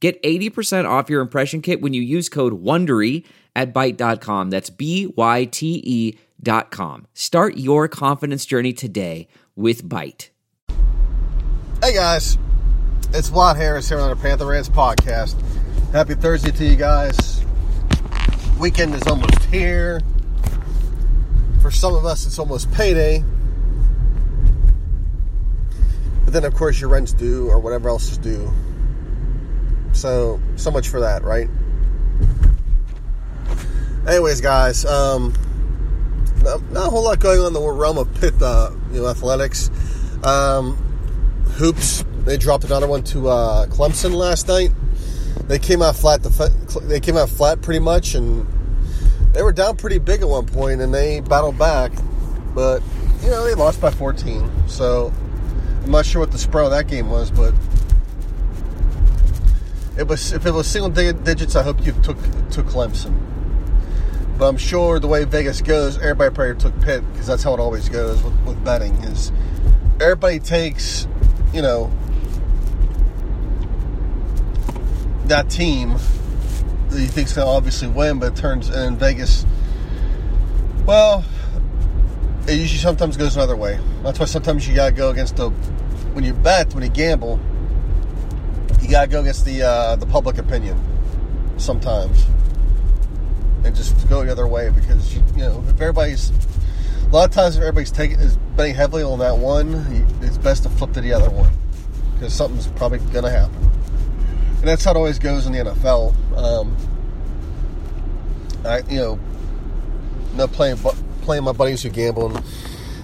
Get 80% off your impression kit when you use code WONDERY at Byte.com. That's B-Y-T-E dot com. Start your confidence journey today with Byte. Hey guys, it's Vlad Harris here on the Panther Rants podcast. Happy Thursday to you guys. Weekend is almost here. For some of us, it's almost payday. But then, of course, your rent's due or whatever else is due. So, so much for that, right? Anyways, guys, um, not, not a whole lot going on in the realm of Pitt, uh, you know, athletics. Um, hoops, they dropped another one to uh, Clemson last night. They came out flat. The they came out flat pretty much, and they were down pretty big at one point, and they battled back. But you know, they lost by 14. So I'm not sure what the spread of that game was, but it was if it was single digits, I hope you took took Clemson. But I'm sure the way Vegas goes, everybody probably took Pitt because that's how it always goes with, with betting. Is everybody takes, you know, that team that you think's gonna obviously win, but it turns in Vegas. Well, it usually sometimes goes another way. That's why sometimes you gotta go against the when you bet when you gamble you gotta go against the uh, the public opinion sometimes, and just go the other way because you know if everybody's a lot of times if everybody's taking is betting heavily on that one, it's best to flip to the other one because something's probably gonna happen, and that's how it always goes in the NFL. Um, I you know, not playing playing my buddies who gamble. And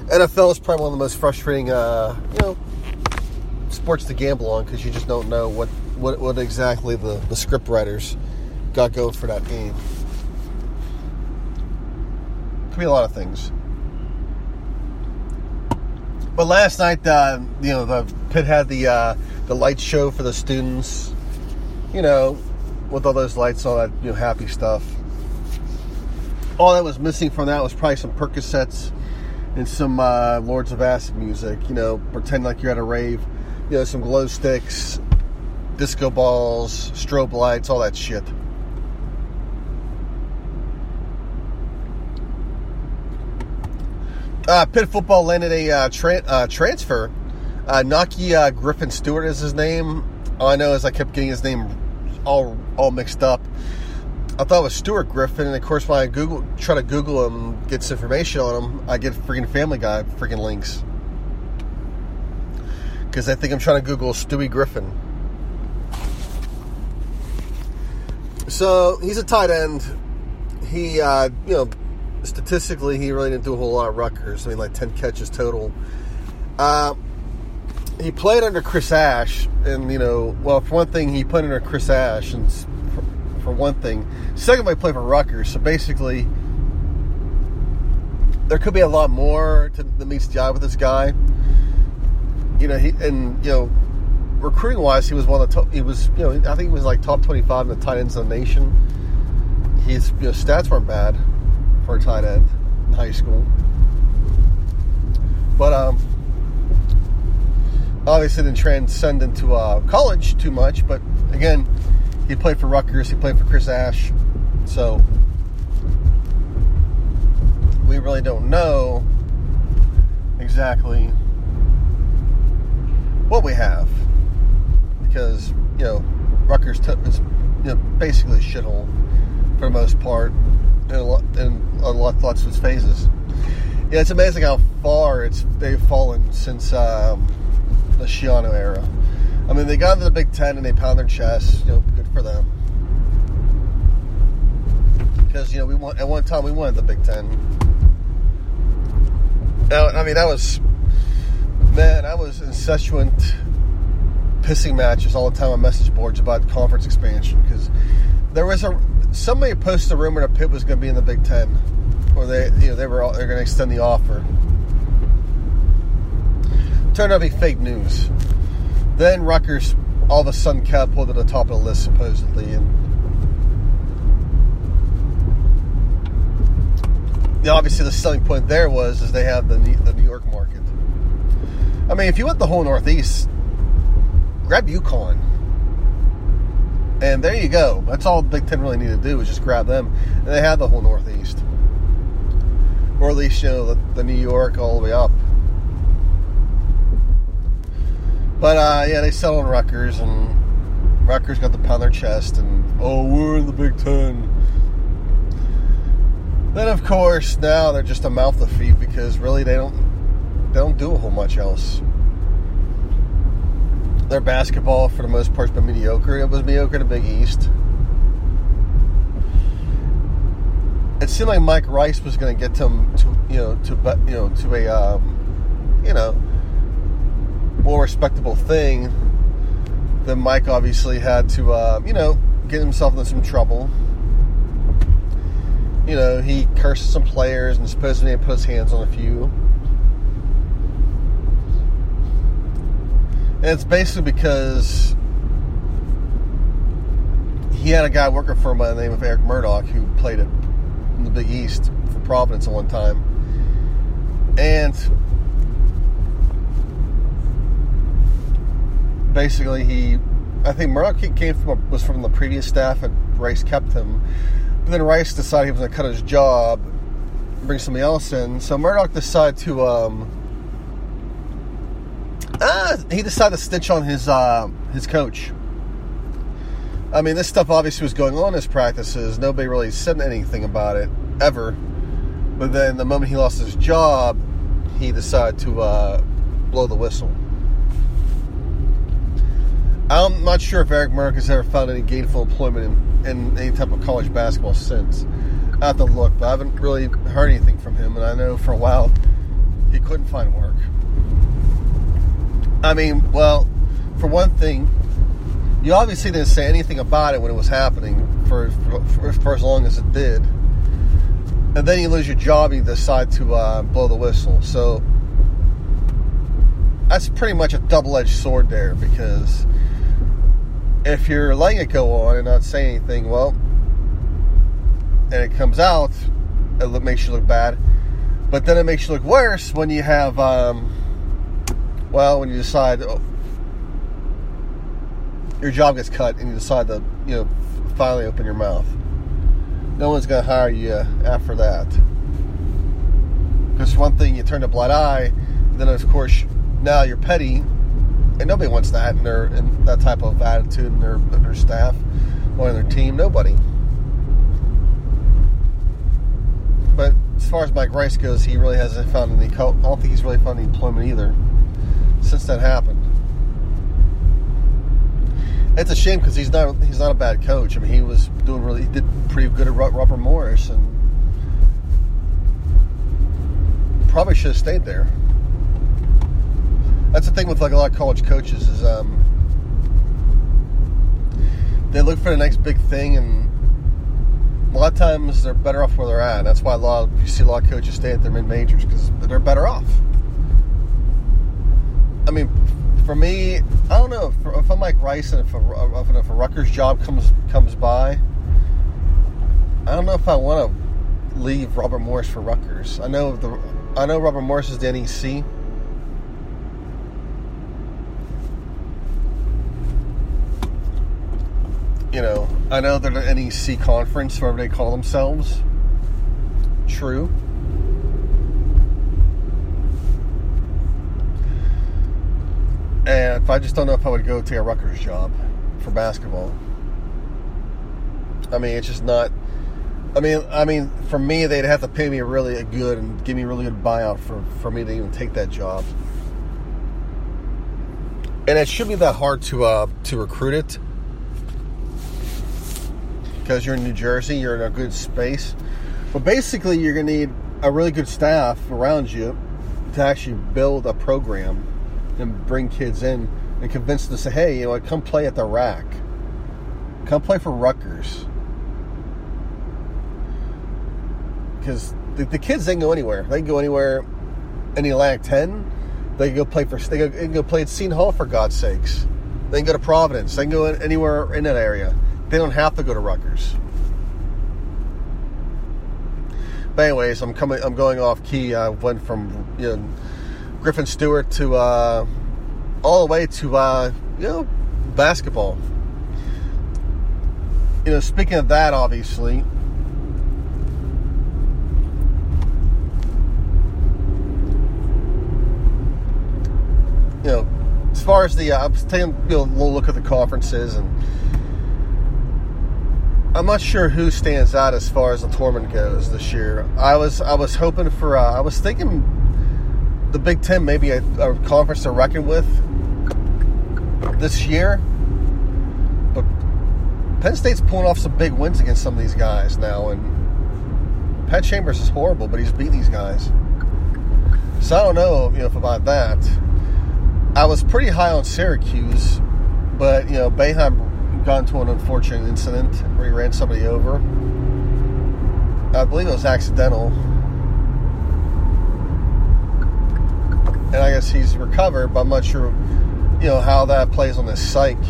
NFL is probably one of the most frustrating, uh, you know, sports to gamble on because you just don't know what, what, what exactly the, the script writers got going for that game. Could be a lot of things. But last night, uh, you know, the Pitt had the uh, the light show for the students. You know, with all those lights, all that you know, happy stuff. All that was missing from that was probably some Percocets and some uh, Lords of Acid music. You know, pretend like you're at a rave you know, some glow sticks, disco balls, strobe lights, all that shit. Uh, Pitt football landed a uh, tra- uh, transfer. Uh, Naki uh, Griffin Stewart is his name. All I know is I kept getting his name all all mixed up. I thought it was Stuart Griffin, and of course, when I Google try to Google him, and get some information on him, I get freaking Family Guy freaking links because I think I'm trying to Google Stewie Griffin. So he's a tight end. He, uh, you know, statistically, he really didn't do a whole lot of Rutgers. I mean, like 10 catches total. Uh, he played under Chris Ash, and, you know, well, for one thing, he played under Chris Ash, and for, for one thing. Second, he played for Rutgers. So basically, there could be a lot more to, that meets the eye with this guy you know, he and you know, recruiting wise, he was one of the top. He was, you know, I think he was like top twenty-five in the tight ends in the nation. His you know, stats weren't bad for a tight end in high school, but um, obviously didn't transcend into uh, college too much. But again, he played for Rutgers. He played for Chris Ash, so we really don't know exactly what we have because you know Rutgers t- is you know basically a shithole for the most part in a lot in a lot lots of its phases. Yeah, it's amazing how far it's they've fallen since um, the Schiano era. I mean, they got into the Big Ten and they pound their chests. You know, good for them. Because you know we want at one time we wanted the Big Ten. Now, I mean that was man, I was incessant pissing matches all the time on message boards about conference expansion because there was a somebody posted a rumor that Pitt was going to be in the Big Ten, or they you know they were they're going to extend the offer. Turned out to be fake news. Then Rutgers all of a sudden cat pulled to the top of the list supposedly, and obviously the selling point there was is they have the the New York market. I mean, if you want the whole Northeast, grab UConn. And there you go. That's all the Big Ten really needed to do was just grab them. And they had the whole Northeast. Or at least, you know, the, the New York all the way up. But, uh, yeah, they settled on Rutgers, and Rutgers got to pound their chest, and, oh, we're in the Big Ten. Then, of course, now they're just a mouth to feed because really they don't they don't do a whole much else their basketball, for the most part, has been mediocre. It was mediocre in the Big East. It seemed like Mike Rice was going to get them to, you know, to you know, to a, um, you know, more respectable thing. Then Mike obviously had to, uh, you know, get himself into some trouble. You know, he cursed some players and supposedly put his hands on a few. It's basically because he had a guy working for him by the name of Eric Murdock who played it in the Big East for Providence at one time. And basically, he, I think Murdock came from was from the previous staff, and Rice kept him. But then Rice decided he was going to cut his job, bring somebody else in. So Murdock decided to um, uh, he decided to stitch on his uh, his coach. I mean, this stuff obviously was going on in his practices. Nobody really said anything about it ever. But then the moment he lost his job, he decided to uh, blow the whistle. I'm not sure if Eric Murdock has ever found any gainful employment in, in any type of college basketball since. I have to look, but I haven't really heard anything from him. And I know for a while he couldn't find work. I mean, well, for one thing, you obviously didn't say anything about it when it was happening for, for, for as long as it did. And then you lose your job and you decide to uh, blow the whistle. So that's pretty much a double edged sword there because if you're letting it go on and not saying anything, well, and it comes out, it makes you look bad. But then it makes you look worse when you have. Um, well, when you decide oh, your job gets cut and you decide to, you know, finally open your mouth, no one's going to hire you after that. Because one thing, you turn a blind eye, then of course now you're petty, and nobody wants that in their in that type of attitude in their in their staff or in their team. Nobody. But as far as Mike Rice goes, he really hasn't found any. I don't think he's really found any employment either since that happened. It's a shame because he's not he's not a bad coach. I mean, he was doing really he did pretty good at Robert Morris and probably should have stayed there. That's the thing with like a lot of college coaches is um, they look for the next big thing and a lot of times they're better off where they're at. That's why a lot of, you see a lot of coaches stay at their mid majors because they're better off. I mean, for me, I don't know if, if I'm like Rice and if a, if a Rutgers job comes comes by, I don't know if I want to leave Robert Morris for Rutgers. I know the I know Robert Morris is the NEC. You know, I know they're the NEC conference, whatever they call themselves. True. And I just don't know if I would go take a Rutgers job for basketball. I mean, it's just not. I mean, I mean, for me, they'd have to pay me really good and give me a really good buyout for, for me to even take that job. And it shouldn't be that hard to uh, to recruit it because you're in New Jersey, you're in a good space. But basically, you're to need a really good staff around you to actually build a program and bring kids in and convince them to say, hey, you know, what, come play at the RAC. Come play for Rutgers. Because the, the, kids, they can go anywhere. They can go anywhere in the Atlantic 10. They can go play for, they they can go play at Seton Hall for God's sakes. They can go to Providence. They can go anywhere in that area. They don't have to go to Rutgers. But anyways, I'm coming. I'm going off key. I went from you know Griffin Stewart to uh, all the way to uh, you know basketball. You know, speaking of that, obviously, you know, as far as the, uh, I was taking a little look at the conferences, and I'm not sure who stands out as far as the tournament goes this year. I was, I was hoping for, uh, I was thinking the Big Ten maybe a, a conference to reckon with this year. But Penn State's pulling off some big wins against some of these guys now, and Pat Chambers is horrible, but he's beating these guys. So I don't know, you know, about that. I was pretty high on Syracuse, but you know, Boeheim got into an unfortunate incident where he ran somebody over. I believe it was accidental. And I guess he's recovered, but I'm not sure, you know, how that plays on his psyche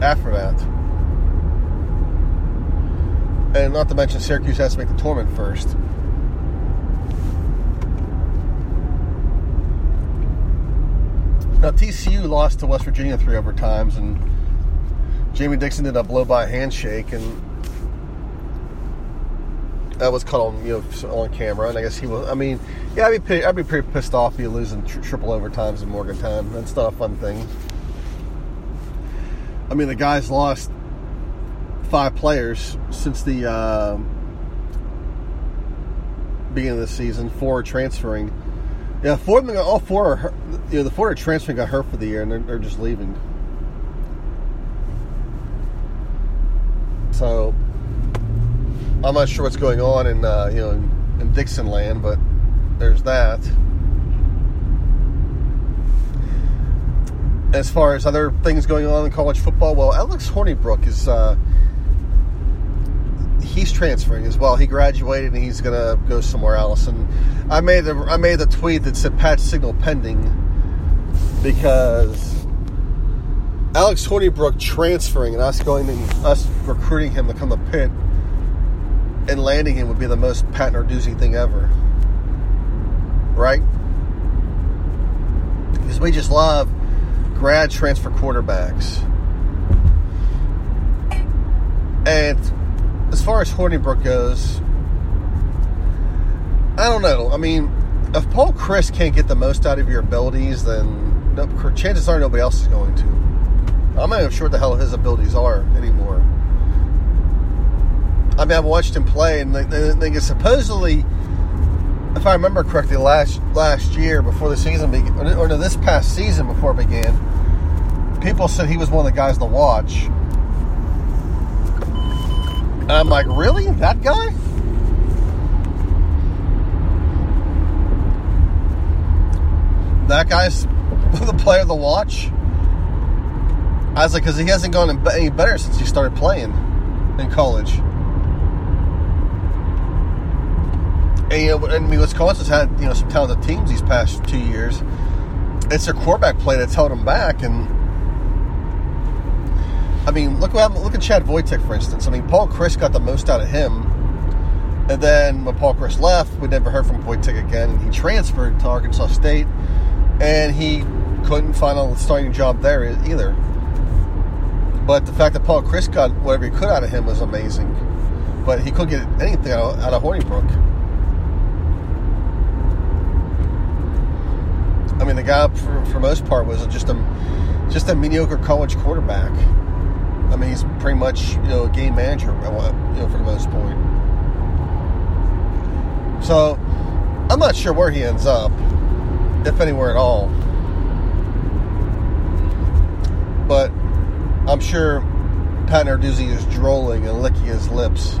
after that. And not to mention, Syracuse has to make the tournament first. Now TCU lost to West Virginia three overtimes, and Jamie Dixon did a blow by handshake, and that was caught on you know on camera. And I guess he was. I mean, yeah, I'd be I'd be pretty pissed off if you losing tri- triple overtimes in Morgantown. That's not a fun thing. I mean, the guys lost five players since the uh, beginning of the season. Four transferring. Yeah, four of them, all four are, you know, the four are transferring got hurt for the year, and they're, they're just leaving. So, I'm not sure what's going on in, uh, you know, in, in Dixon land, but there's that. As far as other things going on in college football, well, Alex Hornibrook is, uh, he's transferring as well. He graduated and he's gonna go somewhere else. And I made the I made the tweet that said patch signal pending because Alex Hornibrook transferring and us going and us recruiting him to come to Pitt and landing him would be the most Pat Narduzzi thing ever, right? Because we just love grad transfer quarterbacks. And as far as Hornibrook goes, I don't know. I mean, if Paul Chryst can't get the most out of your abilities, then chances are nobody else is going to. I'm not even sure what the hell his abilities are anymore. I mean, I've watched him play, and they, they, they supposedly, if I remember correctly, last last year before the season began, or no, this past season before it began, people said he was one of the guys to watch and I'm like, really? That guy? That guy's the player to watch? I was like, because he hasn't gone any better since he started playing in college. And, you know, I mean, Wisconsin's had you know some talented teams these past two years. It's their quarterback play that's held them back, and I mean, look what look at Chad Voytik, for instance. I mean, Paul Chryst got the most out of him. And then when Paul Chryst left, we never heard from Voitek again. He transferred to Arkansas State, and he couldn't find a starting job there either. But the fact that Paul Chryst got whatever he could out of him was amazing. But he couldn't get anything out of, out of Hornibrook. I mean, the guy, for, for most part, was just a just a mediocre college quarterback. I mean, he's pretty much you know a game manager, you know, for the most point. So I'm not sure where he ends up, if anywhere at all. But I'm sure Pat Narduzzi is drooling and licking his lips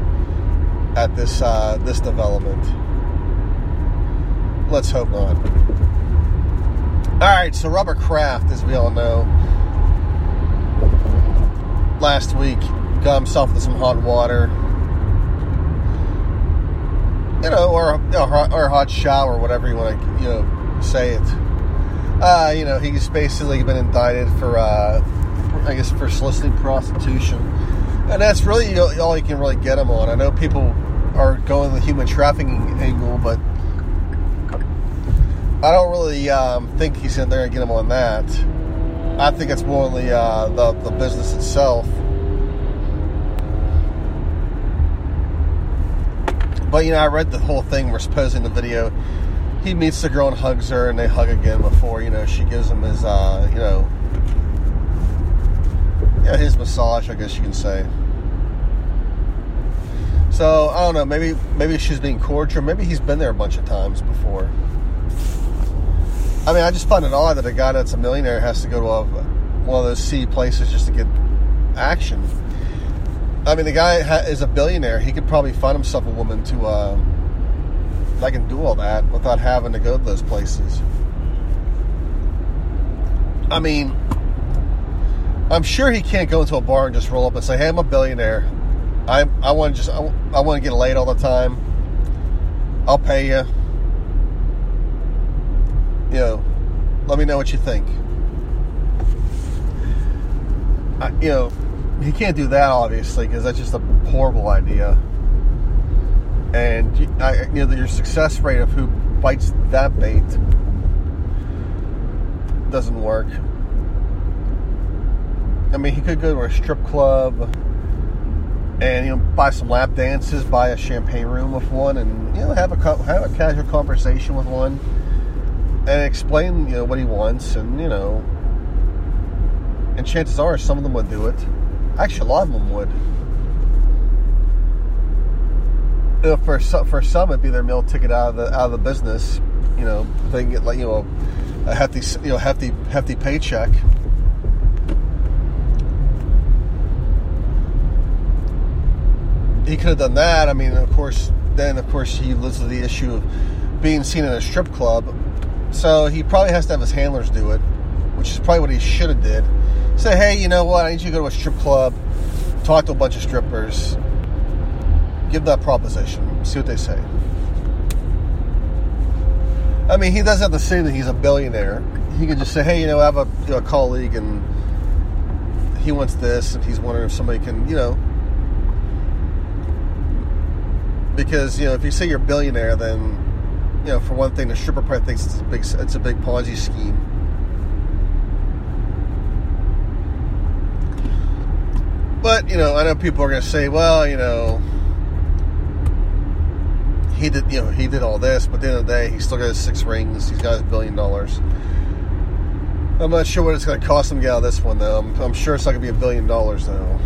at this uh, this development. Let's hope not. All right, so Robert Kraft, as we all know, last week got himself into some hot water. You know, or, or a hot shower, whatever you want to, you know, say it. Uh, you know, he's basically been indicted for, uh, I guess, for soliciting prostitution. And that's really all you can really get him on. I know people are going the human trafficking angle, but I don't really um, think he's in there to get him on that. I think it's more the, uh, the the business itself. But you know, I read the whole thing. We're supposing the video. He meets the girl and hugs her, and they hug again before you know she gives him his uh, you know yeah his massage. I guess you can say. So I don't know. Maybe maybe she's being cordial. Maybe he's been there a bunch of times before. I mean, I just find it odd that a guy that's a millionaire has to go to a, one of those sea places just to get action. I mean, the guy ha- is a billionaire. He could probably find himself a woman to uh, that can do all that without having to go to those places. I mean, I'm sure he can't go into a bar and just roll up and say, "Hey, I'm a billionaire. I I want to just I, I want to get laid all the time. I'll pay you." You know, let me know what you think. I, you know, he can't do that obviously because that's just a horrible idea. And I, you know, your success rate of who bites that bait doesn't work. I mean, he could go to a strip club and you know buy some lap dances, buy a champagne room with one, and you know have a have a casual conversation with one and explain, you know, what he wants, and you know, and chances are some of them would do it. Actually, a lot of them would. You know, for some, for some, it'd be their meal ticket out of the out of the business. You know, they can get like you know a hefty you know hefty hefty paycheck. He could have done that. I mean, of course, then of course he lives with the issue of being seen in a strip club so he probably has to have his handlers do it, which is probably what he should have did. Say, hey, you know what? I need you to go to a strip club, talk to a bunch of strippers, give that proposition, see what they say. I mean, he doesn't have to say that he's a billionaire. He could just say, hey, you know, I have a, you know, a colleague and he wants this, and he's wondering if somebody can, you know, because you know, if you say you're a billionaire, then you know, for one thing, the stripper probably thinks it's a big it's a big Ponzi scheme. But you know, I know people are going to say, well, you know, he did, you know, he did all this, but at the end of the day, he still got his six rings. He's got his billion dollars. I'm not sure what it's going to cost him to get out of this one, though. I'm, I'm sure it's not going to be a billion dollars, though.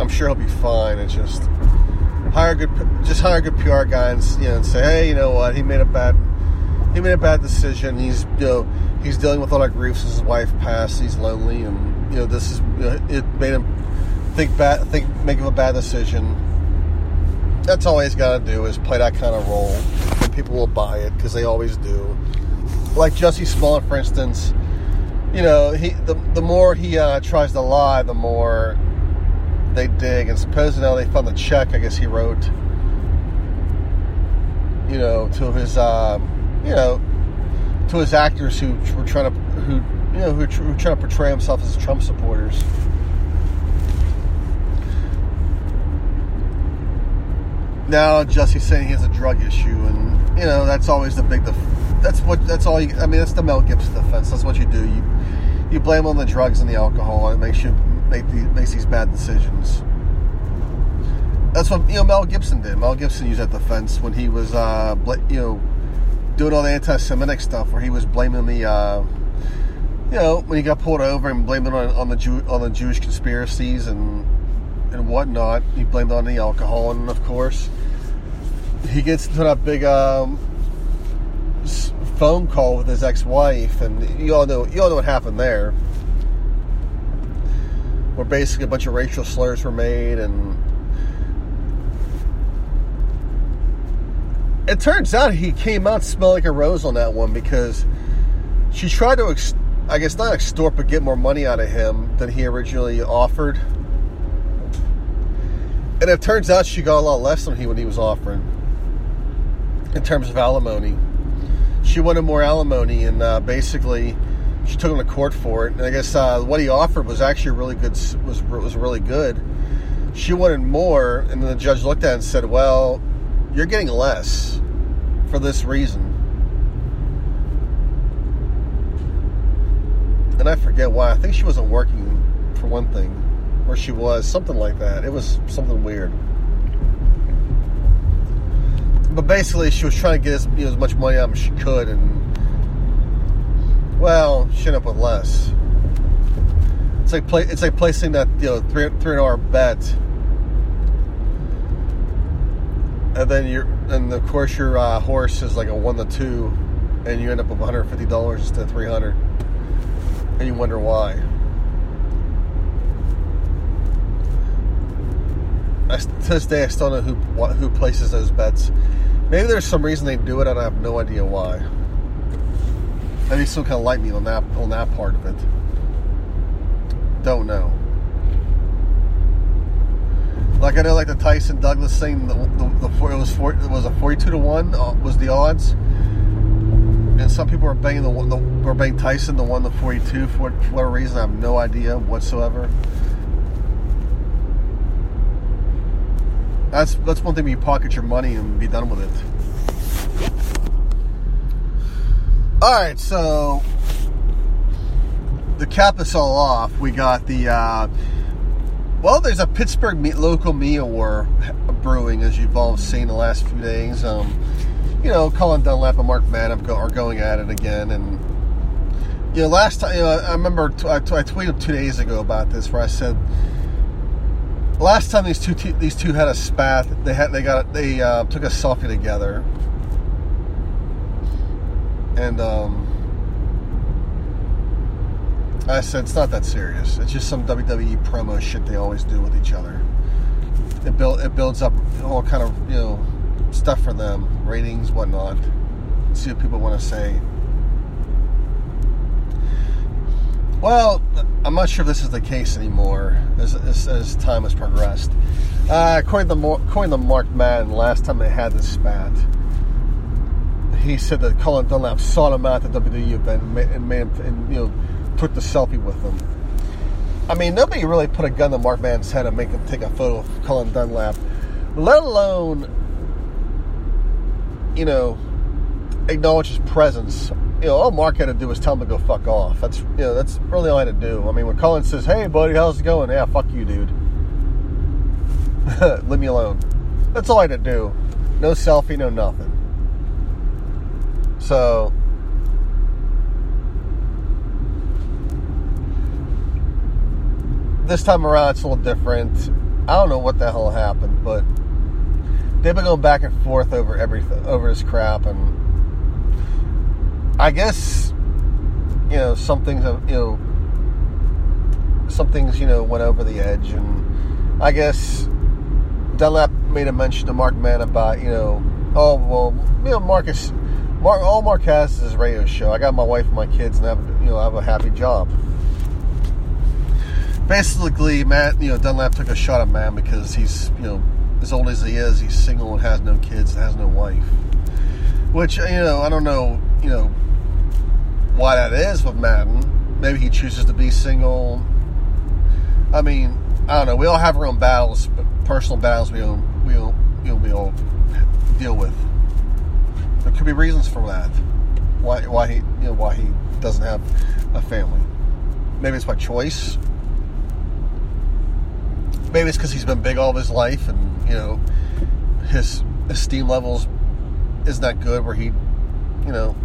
I'm sure he'll be fine. It's just hire good, just hire a good PR guy and you know, and say, hey, you know what, he made a bad, he made a bad decision. He's you know, he's dealing with a lot of grief since his wife passed. He's lonely, and you know, this is you know, it made him think bad, think make him a bad decision. That's all he's got to do is play that kind of role, and people will buy it because they always do. Like Jussie Smollett, for instance, you know, he the the more he uh, tries to lie, the more they dig, and supposedly they found the check. I guess he wrote, you know, to his, uh, you know, to his actors who were trying to, who you know, who were trying to portray himself as Trump supporters. Now Jussie's saying he has a drug issue, and you know that's always the big. Def- that's what. That's all. You, I mean, that's the Mel Gibson defense. That's what you do. You you blame on the drugs and the alcohol, and it makes you make the, makes these bad decisions. That's what you know. Mel Gibson did. Mel Gibson used that defense when he was, uh, you know, doing all the anti-Semitic stuff, where he was blaming the, uh, you know, when he got pulled over and blaming on, on the Jew, on the Jewish conspiracies and and whatnot. He blamed on the alcohol, and of course, he gets into that big um, phone call with his ex-wife, and you all know you all know what happened there where basically a bunch of racial slurs were made and it turns out he came out smelling like a rose on that one because she tried to, ex- I guess, not extort, but get more money out of him than he originally offered. And it turns out she got a lot less than he when he was offering in terms of alimony. She wanted more alimony, and uh, basically, she took him to court for it. And I guess uh, what he offered was actually really good. was was really good. She wanted more, and then the judge looked at it and said, "Well, you're getting less for this reason." And I forget why. I think she wasn't working for one thing where she was, something like that. It was something weird. But basically, she was trying to get as, you know, as much money out as she could, and well, ended up with less. It's like play, it's like placing that you know three three dollar bet, and then you're and of course your uh, horse is like a one to two, and you end up with one hundred fifty dollars of three hundred, and you wonder why. I, to this day, I still don't know who who places those bets. Maybe there's some reason they do it, and I have no idea why. Maybe still kind of light me on that on that part of it. Don't know. Like I know, like the Tyson Douglas thing, the, the, the it was four, it was a forty-two to one uh, was the odds, and some people are banging the, one, the were banging Tyson the one the forty-two for, for whatever reason. I have no idea whatsoever. That's that's one thing you pocket your money and be done with it. All right, so to cap this all off, we got the uh, well. There's a Pittsburgh meat, local meal war brewing, as you've all seen the last few days. Um, you know, Colin Dunlap and Mark Madden are going at it again, and you know, last time you know, I remember t- I, t- I tweeted two days ago about this, where I said last time these two these two had a spat, they had they got they uh, took a selfie together, and um, I said it's not that serious. It's just some WWE promo shit they always do with each other. It build it builds up all kind of you know stuff for them, ratings, whatnot. See what people want to say. Well, I'm not sure if this is the case anymore as, as, as time has progressed. Uh, according, to, according Mark Madden, last time they had this spat, he said that Colin Dunlap sought him out at the WWE event and, and, and you know, took the selfie with him. I mean, nobody really put a gun to Mark Madden's head and make him take a photo of Colin Dunlap, let alone, you know, acknowledge his presence you know, all Mark had to do was tell him to go fuck off. That's you know, that's really all I had to do. I mean, when Colin says, "Hey, buddy, how's it going?" Yeah, fuck you, dude. Leave me alone. That's all I had to do. No selfie, no nothing. So. This time around, it's a little different. I don't know what the hell happened, but they've been going back and forth over everything, over his crap, and I guess you know some things have you know some things you know went over the edge, and I guess Dunlap made a mention to Mark Mann about you know oh well you know Marcus Mark all Mark has is his radio show. I got my wife and my kids, and I have you know I have a happy job. Basically, Matt you know Dunlap took a shot at Matt because he's you know as old as he is, he's single and has no kids and has no wife. Which you know I don't know you know why that is with Madden. Maybe he chooses to be single. I mean, I don't know. We all have our own battles, personal battles we all, we all, you know, we all deal with. There could be reasons for that. Why why he you know why he doesn't have a family. Maybe it's by choice. Maybe it's because he's been big all of his life, and you know his esteem levels isn't that good. Where he, you know,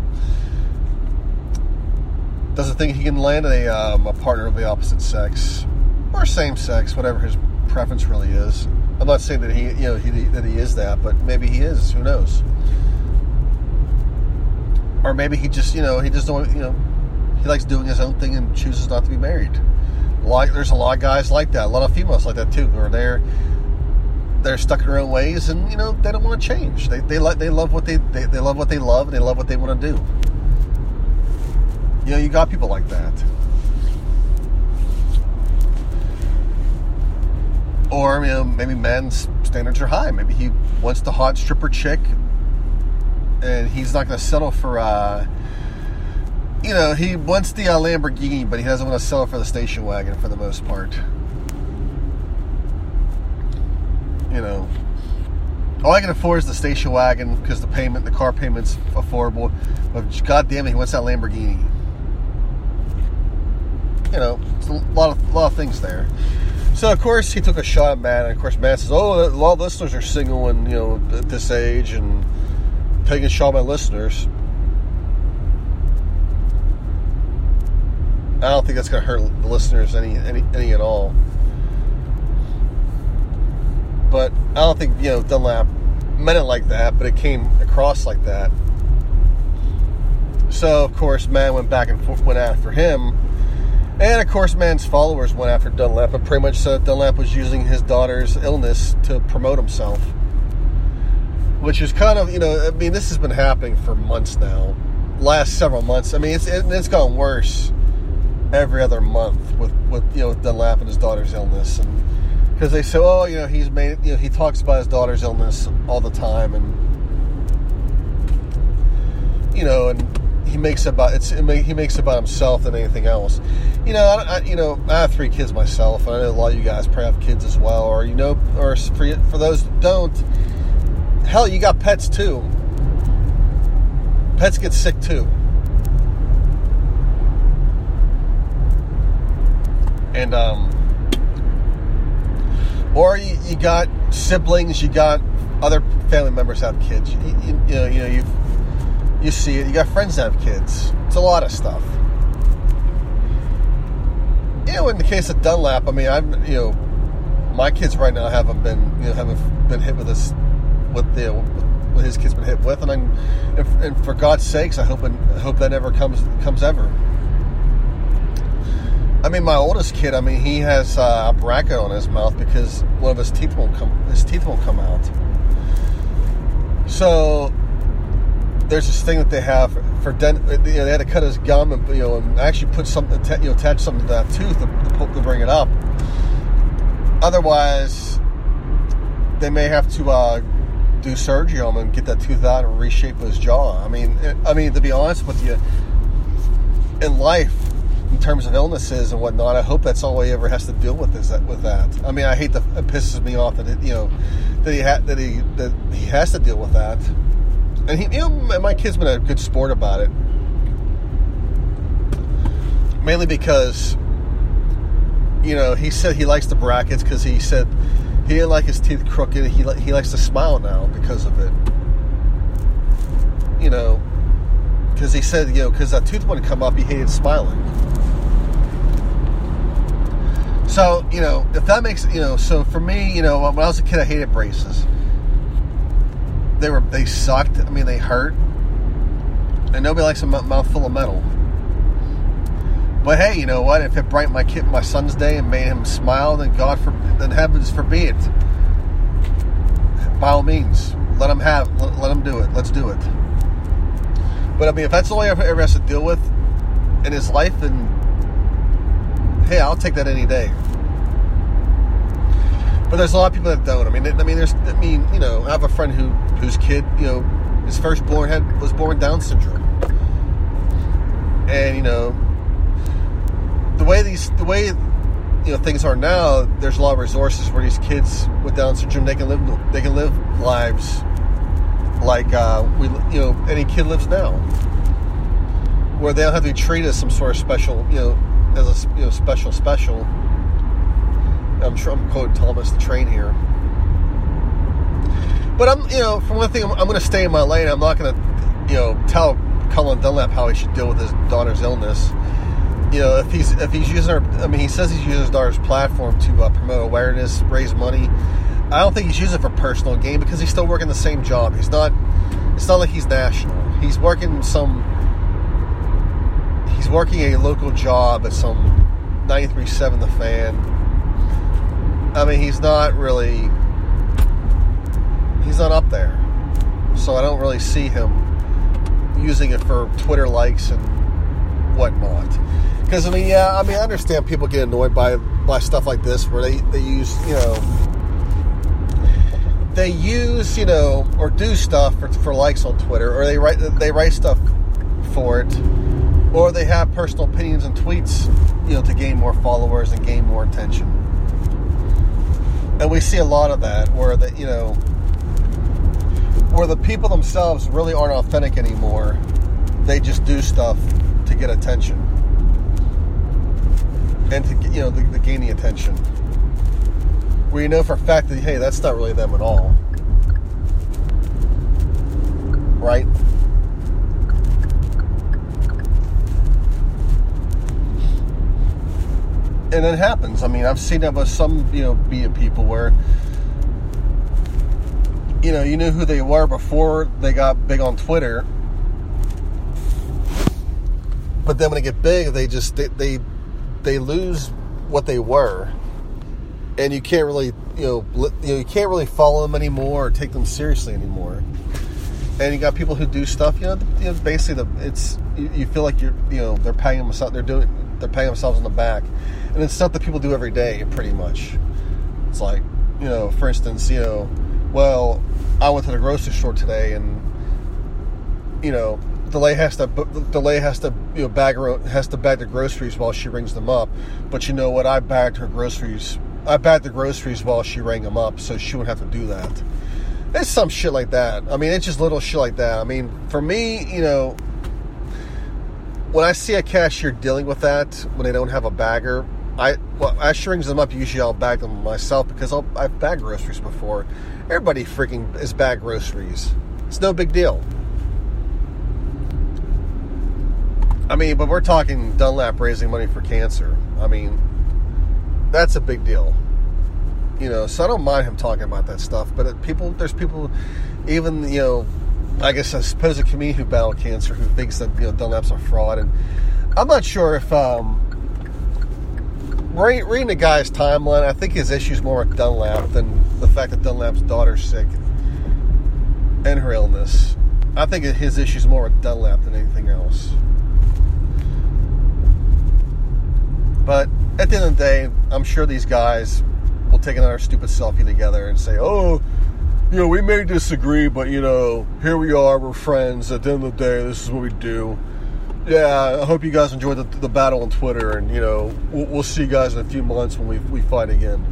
doesn't think he can land a, um, a partner of the opposite sex or same sex, whatever his preference really is. I'm not saying that he, you know, he, that he is that, but maybe he is. Who knows? Or maybe he just, you know, he just don't, you know, he likes doing his own thing and chooses not to be married. Like, there's a lot of guys like that, a lot of females like that too, who are. They're stuck in their own ways, and you know they don't want to change. They they like they love what they, they they love what they love, and they love what they want to do You know, you got people like that. Or you know, maybe men's standards are high. Maybe he wants the hot stripper chick, and he's not going to settle for. Uh, you know, he wants the uh, Lamborghini, but he doesn't want to settle for the station wagon for the most part. You know, all I can afford is the station wagon because the payment, the car payment's affordable. But god damn it, he wants that Lamborghini. You know, it's a lot of lot of things there. So of course he took a shot at Matt, and of course Matt says, "Oh, a lot of listeners are single and you know at this age and taking shot at my listeners." I don't think that's going to hurt the listeners any, any any at all. But I don't think you know Dunlap meant it like that, but it came across like that. So of course, man went back and forth, went after him, and of course, man's followers went after Dunlap, and pretty much said Dunlap was using his daughter's illness to promote himself, which is kind of you know I mean this has been happening for months now, last several months. I mean it's it, it's gone worse every other month with with you know with Dunlap and his daughter's illness and because they say oh you know he's made you know he talks about his daughter's illness all the time and you know and he makes about it's it he makes about himself than anything else you know I, I, you know I have three kids myself and I know a lot of you guys probably have kids as well or you know or for for those that don't hell you got pets too pets get sick too and um, or you, you, got siblings, you got other family members have kids. You, you, you know, you know, you you see it. You got friends that have kids. It's a lot of stuff. You know, in the case of Dunlap, I mean, I'm you know, my kids right now haven't been you know haven't been hit with this with the what his kids been hit with, and I'm and for God's sakes, I hope I hope that never comes comes ever. I mean, my oldest kid. I mean, he has uh, a bracket on his mouth because one of his teeth won't come. His teeth won't come out. So there's this thing that they have for dent. You know, they had to cut his gum and you know and actually put something, you know, attach something to that tooth to, to bring it up. Otherwise, they may have to uh, do surgery on him and get that tooth out and reshape his jaw. I mean, I mean to be honest with you, in life in terms of illnesses and whatnot. I hope that's all he ever has to deal with is that with that. I mean, I hate that it pisses me off that it, you know that he that he that he has to deal with that. And he, you know, my kid's been a good sport about it, mainly because you know he said he likes the brackets because he said he didn't like his teeth crooked. He he likes to smile now because of it. You know, because he said, you know, because that tooth wouldn't come up, he hated smiling. So, you know, if that makes, you know, so for me, you know, when I was a kid, I hated braces. They were, they sucked. I mean, they hurt. And nobody likes a mouthful of metal. But hey, you know what? If it brightened my kid, my son's day and made him smile, then God, for, then heavens forbid. By all means, let him have, let, let him do it. Let's do it. But I mean, if that's all he ever, ever has to deal with in his life, then hey, I'll take that any day. But there's a lot of people that don't. I mean, I mean, there's, I mean, you know, I have a friend who whose kid, you know, his firstborn had was born Down syndrome, and you know, way these, the way you know things are now, there's a lot of resources where these kids with Down syndrome they can live they can live lives like uh, we you know any kid lives now, where they don't have to be treated as some sort of special you know as a you know special special. I'm sure I'm quoting Thomas the Train here. But I'm, you know, for one thing, I'm, I'm going to stay in my lane. I'm not going to, you know, tell Colin Dunlap how he should deal with his daughter's illness. You know, if he's if he's using our, I mean, he says he's using his daughter's platform to uh, promote awareness, raise money. I don't think he's using it for personal gain because he's still working the same job. He's not. It's not like he's national. He's working some he's working a local job at some 937 The Fan. I mean, he's not really. He's not up there. So I don't really see him using it for Twitter likes and whatnot. Because I mean, yeah, I mean, I understand people get annoyed by by stuff like this where they they use you know they use you know or do stuff for, for likes on Twitter or they write they write stuff for it or they have personal opinions and tweets you know to gain more followers and gain more attention. And we see a lot of that where that you know where the people themselves really aren't authentic anymore. They just do stuff to get attention and to you know the attention. Where you know for a fact that hey, that's not really them at all, right? And it happens. I mean, I've seen that with some you know be it people where you know, you knew who they were before they got big on Twitter. But then when they get big, they just they they, they lose what they were, and you can't really you know you can't really follow them anymore or take them seriously anymore. And you got people who do stuff, you know, you know basically the it's you, you feel like you're you know they're paying themselves they're doing they're paying themselves on the back, and it's stuff that people do every day pretty much. It's like you know, for instance, you know well, I went to the grocery store today, and you know, delay has to delay has to you know bag has to bag the groceries while she rings them up. But you know what? I bagged her groceries. I bagged the groceries while she rang them up, so she wouldn't have to do that. It's some shit like that. I mean, it's just little shit like that. I mean, for me, you know, when I see a cashier dealing with that when they don't have a bagger, I well, as she rings them up, usually I'll bag them myself because I'll, I've bagged groceries before. Everybody freaking is bag groceries. It's no big deal. I mean, but we're talking Dunlap raising money for cancer. I mean, that's a big deal. You know, so I don't mind him talking about that stuff. But people, there's people, even you know, I guess I suppose a comedian who battle cancer who thinks that you know Dunlap's a fraud, and I'm not sure if um, reading the guy's timeline, I think his issue's more with Dunlap than the fact that Dunlap's daughter's sick and her illness. I think his issue's more with Dunlap than anything else. But at the end of the day, I'm sure these guys will take another stupid selfie together and say, oh, you know, we may disagree, but, you know, here we are, we're friends. At the end of the day, this is what we do yeah, I hope you guys enjoyed the, the battle on Twitter, and you know we'll, we'll, see you guys in a few months when we we fight again.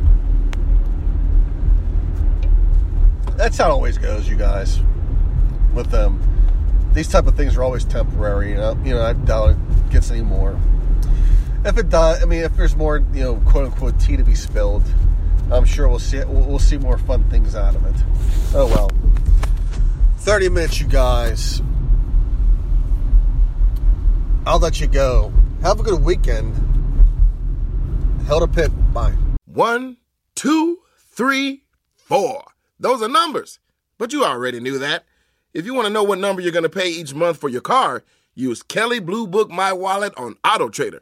That's how it always goes, you guys. With them, these type of things are always temporary. You know, you know I doubt it gets any more. If it does, I mean, if there's more, you know, quote unquote tea to be spilled, I'm sure we'll see we'll, we'll see more fun things out of it. Oh well. 30 minutes, you guys. I'll let you go. Have a good weekend. Hail to Pitt. Bye. One, two, three, four. Those are numbers. But you already knew that. If you want to know what number you're going to pay each month for your car, use Kelley Blue Book My Wallet on Auto Trader.